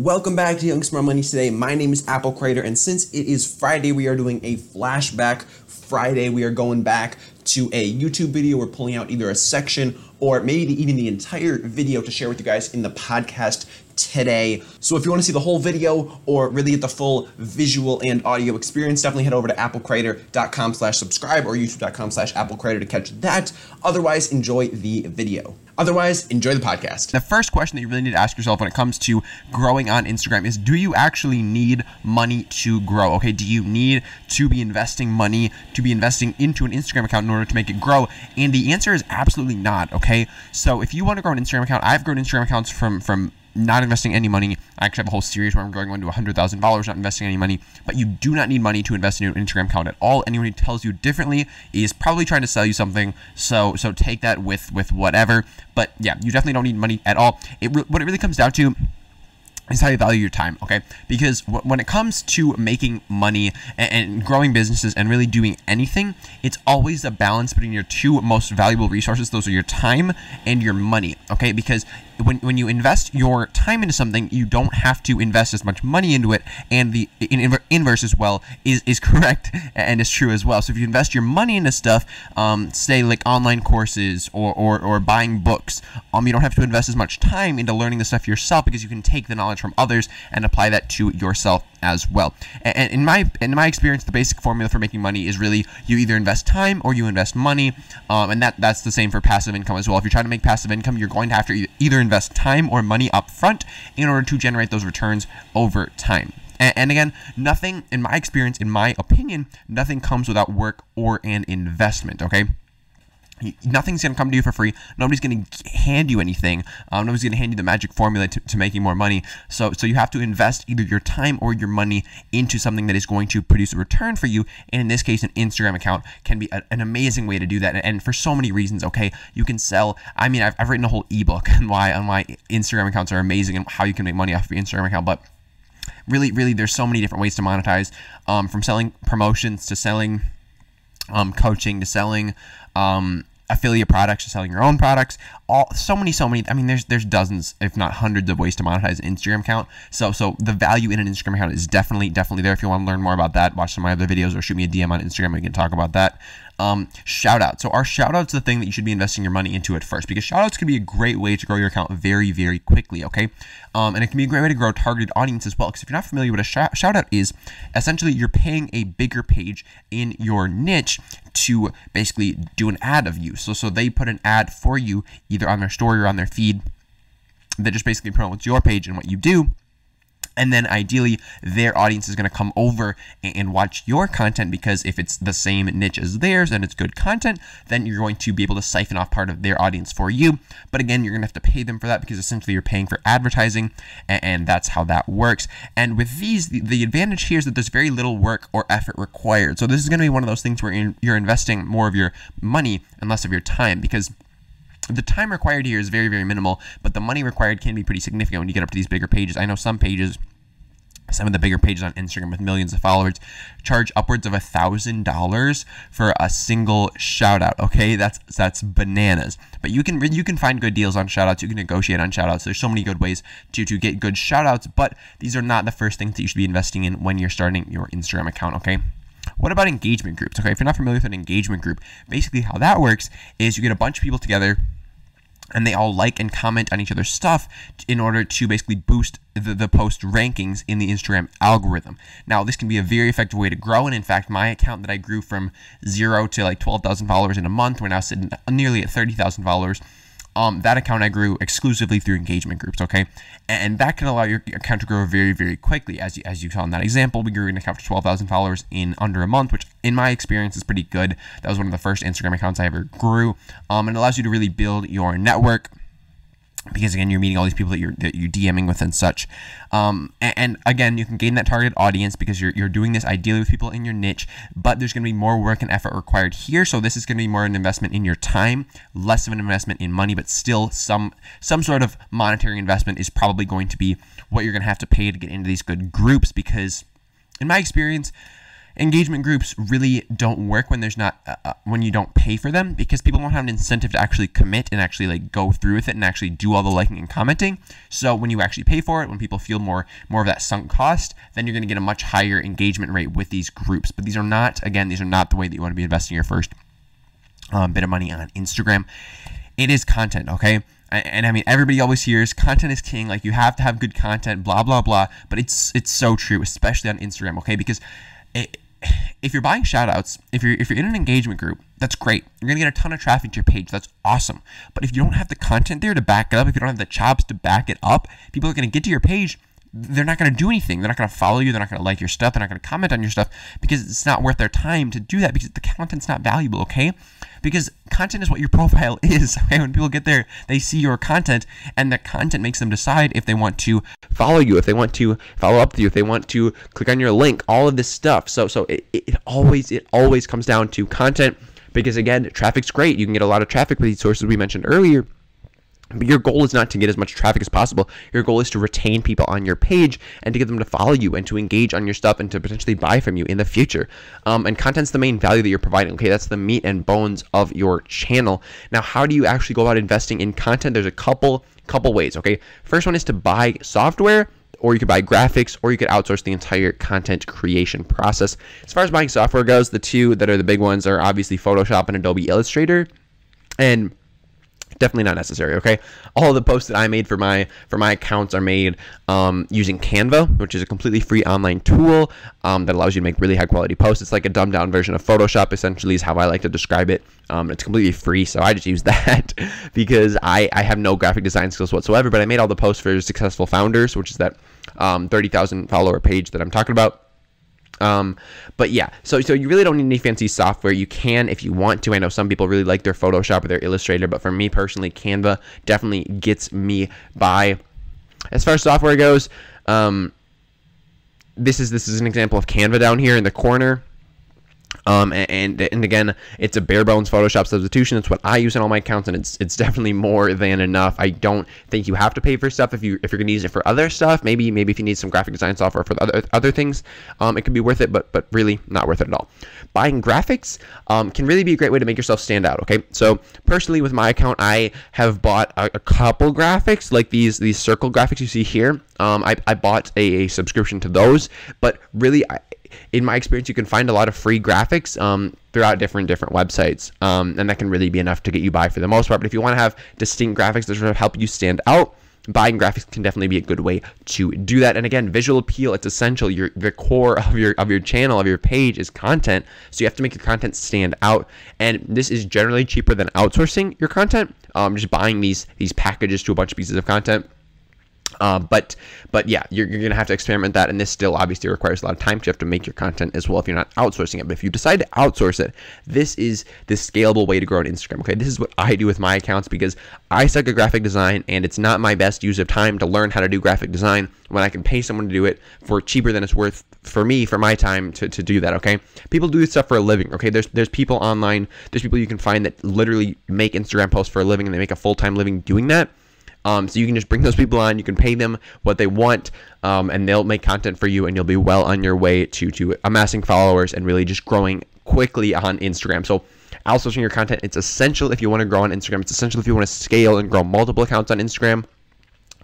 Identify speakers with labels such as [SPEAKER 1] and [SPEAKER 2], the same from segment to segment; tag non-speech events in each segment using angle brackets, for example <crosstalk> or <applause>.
[SPEAKER 1] Welcome back to Young Smart Money today. My name is Apple Crater, and since it is Friday, we are doing a flashback Friday. We are going back to a YouTube video. We're pulling out either a section or maybe even the entire video to share with you guys in the podcast today. So if you want to see the whole video or really get the full visual and audio experience, definitely head over to applecrater.com slash subscribe or youtube.com slash applecrater to catch that. Otherwise, enjoy the video. Otherwise, enjoy the podcast.
[SPEAKER 2] The first question that you really need to ask yourself when it comes to growing on Instagram is do you actually need money to grow? Okay, do you need to be investing money to be investing into an Instagram account in order to make it grow? And the answer is absolutely not, okay? So if you want to grow an Instagram account, I've grown Instagram accounts from from not investing any money. I actually have a whole series where I'm going into $100,000, not investing any money. But you do not need money to invest in your Instagram account at all. Anyone who tells you differently is probably trying to sell you something. So so take that with with whatever. But yeah, you definitely don't need money at all. It what it really comes down to is how you value your time, okay? Because w- when it comes to making money and, and, growing businesses and really doing anything, it's always a balance between your two most valuable resources. Those are your time and your money, okay? Because when, when you invest your time into something, you don't have to invest as much money into it, and the in, inverse as well is, is <laughs> correct and is true as well. So if you invest your money into stuff, um, say like online courses or, or, or buying books, um, you don't have to invest as much time into learning the stuff yourself because you can take the knowledge from others and apply that to yourself as well. And in my in my experience, the basic formula for making money is really you either invest time or you invest money, um, and that that's the same for passive income as well. If you're trying to make passive income, you're going to have to either invest time or money up front in order to generate those returns over time. And, and again, nothing in my experience, in my opinion, nothing comes without work or an investment. Okay nothing's going to come to you for free. Nobody's going to hand you anything. Um, nobody's going to hand you the magic formula to, to making more money. So, so you have to invest either your time or your money into something that is going to produce a return for you. And in this case, an Instagram account can be a, an amazing way to do that. And for so many reasons, okay, you can sell. I mean, I've, I've written a whole ebook <laughs> on why on why Instagram accounts are amazing and how you can make money off of your Instagram account, but really, really, there's so many different ways to monetize, um, from selling promotions to selling um, coaching to selling um, affiliate products to selling your own products. All so many so many i mean there's there's dozens if not hundreds of ways to monetize an instagram account. So so the value in an instagram account is definitely definitely there. If you want to learn more about that watch some of my other videos or shoot me a dm on instagram we can talk about that um, shout out. So our shout out's the thing that you should be investing your money into at first because shout outs can be a great way to grow your account very, very quickly. Okay. Um, and it can be a great way to grow a targeted audience as well. Because if you're not familiar with a shout out is, essentially you're paying a bigger page in your niche to basically do an ad of you. So, so they put an ad for you either on their story or on their feed that just basically promotes your page and what you do and then ideally their audience is going to come over and watch your content because if it's the same niche as theirs and it's good content then you're going to be able to siphon off part of their audience for you. But again you're going to have to pay them for that because essentially you're paying for advertising and, that's how that works. And with these the, advantage here is that there's very little work or effort required. So this is going to be one of those things where you're investing more of your money and less of your time because the time required here is very, very minimal, but the money required can be pretty significant when you get up to these bigger pages. I know some pages some of the bigger pages on Instagram with millions of followers charge upwards of a thousand dollars for a single shout out. Okay, that's that's bananas. But you can you can find good deals on shout outs. You can negotiate on shout outs. There's so many good ways to to get good shout outs, but these are not the first things that you should be investing in when you're starting your Instagram account. Okay. What about engagement groups? Okay, if you're not familiar with an engagement group, basically how that works is you get a bunch of people together and they all like and comment on each other's stuff in order to basically boost the, the post rankings in the Instagram algorithm. Now, this can be a very effective way to grow, and in fact, my account that I grew from zero to like 12,000 followers in a month, we're now sitting nearly at 30,000 followers um, that account I grew exclusively through engagement groups, okay? And that can allow your account to grow very, very quickly. As you, as you saw in that example, we grew an account to 12,000 followers in under a month, which in my experience is pretty good. That was one of the first Instagram accounts I ever grew. Um, and it allows you to really build your network because again you're meeting all these people that you're that you're DMing with and such. Um, and, and, again, you can gain that target audience because you're, you're doing this ideally with people in your niche, but there's going to be more work and effort required here. So this is going to be more an investment in your time, less of an investment in money, but still some some sort of monetary investment is probably going to be what you're going to have to pay to get into these good groups because in my experience engagement groups really don't work when there's not uh, uh, when you don't pay for them because people don't have an incentive to actually commit and actually like go through with it and actually do all the liking and commenting. So when you actually pay for it when people feel more more of that sunk cost then you're going to get a much higher engagement rate with these groups. But these are not again these are not the way that you want to be investing your first um, bit of money on instagram. It is content okay? And I mean everybody always hears content is king like you have to have good content blah blah blah. But it's it's so true especially on Instagram okay? Because it, if you're buying shoutouts, if you're if you're in an engagement group, that's great. You're gonna get a ton of traffic to your page. That's awesome. But if you don't have the content there to back it up, if you don't have the chops to back it up, people are gonna get to your page. They're not gonna do anything. They're not gonna follow you. They're not gonna like your stuff. They're not gonna comment on your stuff because it's not worth their time to do that because the content's not valuable. Okay because content is what your <laughs> profile is. Okay? When people get there, they see your content, and the content makes them decide if they want to follow you, if they want to follow up with you, if they want to click on your link, all of this stuff. So, so it, it always it always comes down to content because again, traffic's great. You can get a lot of traffic with these sources we mentioned earlier but your goal is not to get as much traffic as possible. Your goal is to retain people on your page and to get them to follow you and to engage on your stuff and to potentially buy from you in the future. Um, and content's the main value that you're providing. Okay, that's the meat and bones of your channel. Now, how do you actually go about investing in content? There's a couple couple ways. Okay, first one is to buy software or you could buy graphics, or you could outsource the entire content creation process. As far as buying software goes, the two that are the big ones are obviously Photoshop and Adobe Illustrator. And definitely not necessary. Okay, all the posts that I made for my for my accounts are made um, using Canva, which is a completely free online tool um, that allows you to make really high quality posts. It's like a dumbed down version of Photoshop, essentially, is how I like to describe it. Um, it's completely free, so I just use <laughs> that because I I have no graphic design skills whatsoever. But I made all the posts for Successful Founders, which is that um, thirty thousand follower page that I'm talking about. Um, but yeah, so so you really don't need any fancy software. You can if you want to. I know some people really like their Photoshop or their Illustrator, but for me personally, Canva definitely gets me by. As far as software goes, um, this is this is an example of Canva down here in the corner. Um, and, and again, it's a bare bones Photoshop substitution. It's what I use in all my accounts, and it's it's <laughs> definitely more than enough. I don't think you have to pay for stuff if you if you're gonna use it for other stuff. Maybe maybe if you need some graphic design software for other other things, um, it could be worth it. But but really not worth it at all. Buying graphics um, can really be a great way to make yourself stand out. Okay, so personally with my account, I have bought a, a couple graphics like these these circle graphics you see here. Um, I, I bought a, a subscription to those, but really I, in my experience, you can find a lot of free graphics um, throughout different different websites, um, and that can really be enough to get you by for the most part. But if you want to have distinct graphics that sort of help you stand out, buying graphics can definitely be a good way to do that. And again, visual appeal, it's essential. Your the core of your of your channel, of your page is content. So you have to make your content stand out. And this is generally cheaper than outsourcing your content. Um, just buying these these packages to a bunch of pieces of content uh, but but yeah, you're, you're gonna have to experiment that, and this still obviously requires a lot of time. You have to make your content as well if you're not outsourcing it. But if you decide to outsource it, this is the scalable way to grow on Instagram. Okay, this is what I do with my accounts because I suck at graphic design, and it's not my best use of time to learn how to do graphic design when I can pay someone to do it for cheaper than it's worth for me for my time to, to do that. Okay, people do this stuff for a living. Okay, there's there's people online, there's people you can find that literally make Instagram posts for a living, and they make a full time living doing that um, so you can just bring those people on. You can pay them what they want, um, and they'll make content for you, and you'll be well on your way to to amassing followers and really just growing quickly on Instagram. So outsourcing your content it's essential if you want to grow on Instagram. It's essential if you want to scale and grow multiple accounts on Instagram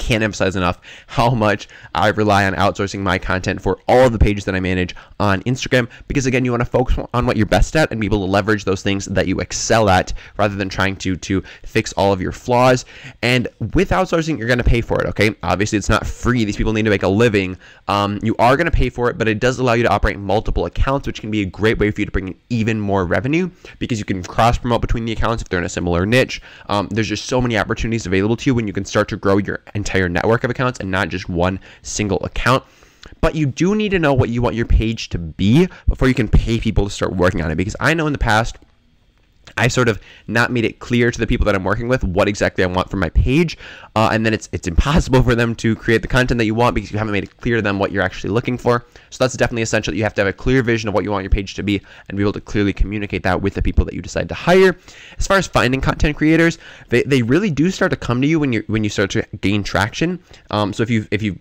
[SPEAKER 2] can't emphasize enough how much I rely on outsourcing my content for all of the pages that I manage on Instagram because again you want to focus on what you're best at and be able to leverage those things that you excel at rather than trying to to fix all of your flaws. And with outsourcing you're going to pay for it okay? Obviously it's not free. These people need to make a living. Um, you are going to pay for it but it does allow you to operate multiple accounts which can be a great way for you to bring in even more revenue because you can cross promote between the accounts if they're in a similar niche. Um, there's just so many opportunities available to you when you can start to grow your entire network of accounts and not just one single account. But you do need to know what you want your page to be before you can pay people to start working on it. Because I know in the past, I sort of not made it clear to the people that I'm working with what exactly I want from my page, uh, and then it's it's impossible <laughs> for them to create the content that you want because you haven't made it clear to them what you're actually looking for. So that's definitely essential. You have to have a clear vision of what you want your page to be and be able to clearly communicate that with the people that you decide to hire. As far as finding content creators, they, they really do start to come to you when you when you start to gain traction. Um, so if you if you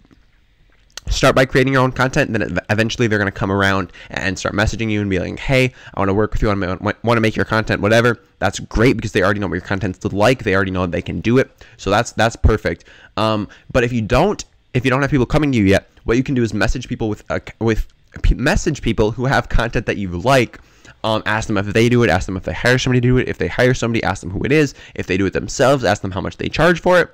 [SPEAKER 2] start by creating your own content and then eventually they're going to come around and start messaging you and be like hey i want to work with you i want to make your content whatever. That's great because they already know what your content's like. They already know they can do it. So that's that's perfect. Um, but if you don't if you don't have people coming to you yet what you can do is message people with uh, with message people who have content that you like. Um, ask them if they do it ask them if they hire somebody to do it. If they hire somebody ask them who it is. If they do it themselves ask them how much they charge for it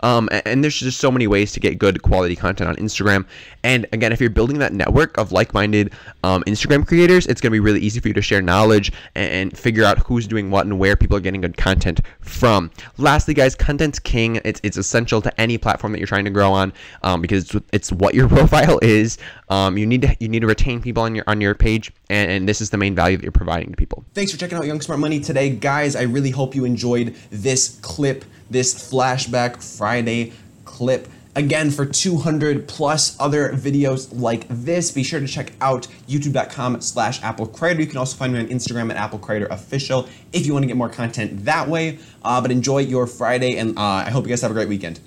[SPEAKER 2] um, and there's just so many ways to get good quality content on Instagram. And again, if you're building that network of like-minded um, Instagram creators, it's going to be really easy for you to share knowledge and, and, figure out who's doing what and where people are getting good content from. Lastly, guys, content's king. It's, it's essential to any platform that you're trying to grow on um, because it's, it's, what your <laughs> profile is. Um, you need to you need to retain people on your on your page, and, and this is the main value that you're providing to people.
[SPEAKER 1] Thanks for checking out Young Smart Money today, guys. I really hope you enjoyed this clip this flashback Friday clip. Again, for 200 plus other videos like this, be sure to check out youtube.com slash Apple Crater. You can also find me on Instagram at Apple Crater Official if you want to get more content that way. Uh, but enjoy your Friday, and uh, I hope you guys have a great weekend.